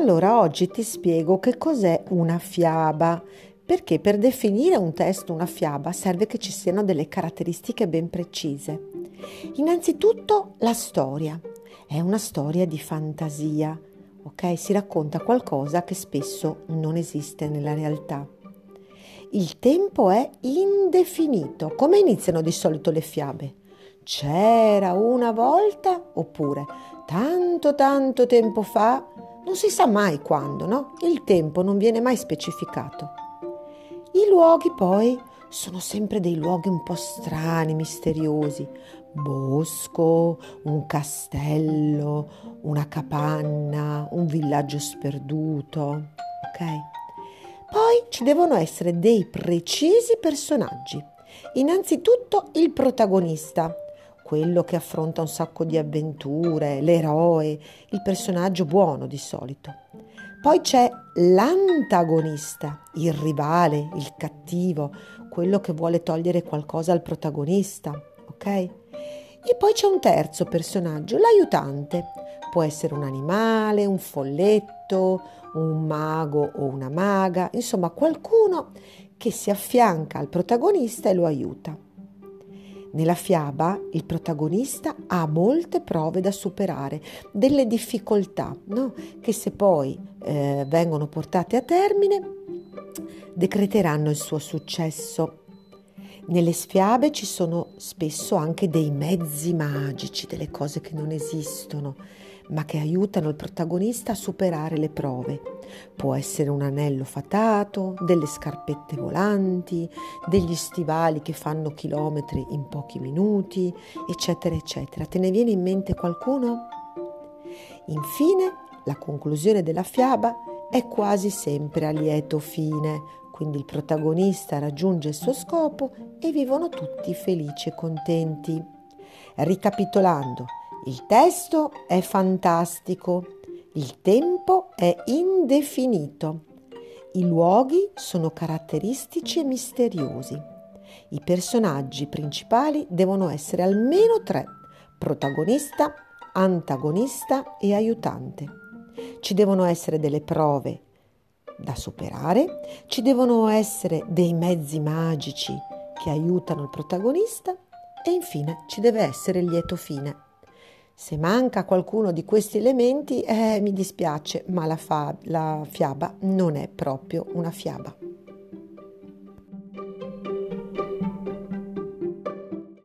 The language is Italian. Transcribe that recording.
Allora oggi ti spiego che cos'è una fiaba, perché per definire un testo, una fiaba, serve che ci siano delle caratteristiche ben precise. Innanzitutto la storia. È una storia di fantasia, ok? Si racconta qualcosa che spesso non esiste nella realtà. Il tempo è indefinito. Come iniziano di solito le fiabe? C'era una volta oppure tanto tanto tempo fa non si sa mai quando, no? Il tempo non viene mai specificato. I luoghi poi sono sempre dei luoghi un po' strani, misteriosi. Bosco, un castello, una capanna, un villaggio sperduto. Ok? Poi ci devono essere dei precisi personaggi. Innanzitutto il protagonista, quello che affronta un sacco di avventure, l'eroe, il personaggio buono di solito. Poi c'è l'antagonista, il rivale, il cattivo, quello che vuole togliere qualcosa al protagonista, ok? E poi c'è un terzo personaggio, l'aiutante. Può essere un animale, un folletto, un mago o una maga, insomma qualcuno che si affianca al protagonista e lo aiuta. Nella fiaba il protagonista ha molte prove da superare, delle difficoltà no? che se poi eh, vengono portate a termine decreteranno il suo successo. Nelle fiabe ci sono spesso anche dei mezzi magici, delle cose che non esistono ma che aiutano il protagonista a superare le prove. Può essere un anello fatato, delle scarpette volanti, degli stivali che fanno chilometri in pochi minuti, eccetera, eccetera. Te ne viene in mente qualcuno? Infine, la conclusione della fiaba è quasi sempre a lieto fine, quindi il protagonista raggiunge il suo scopo e vivono tutti felici e contenti. Ricapitolando, il testo è fantastico, il tempo è indefinito, i luoghi sono caratteristici e misteriosi. I personaggi principali devono essere almeno tre, protagonista, antagonista e aiutante. Ci devono essere delle prove da superare, ci devono essere dei mezzi magici che aiutano il protagonista e infine ci deve essere il lieto fine. Se manca qualcuno di questi elementi, eh, mi dispiace, ma la, fa- la fiaba non è proprio una fiaba.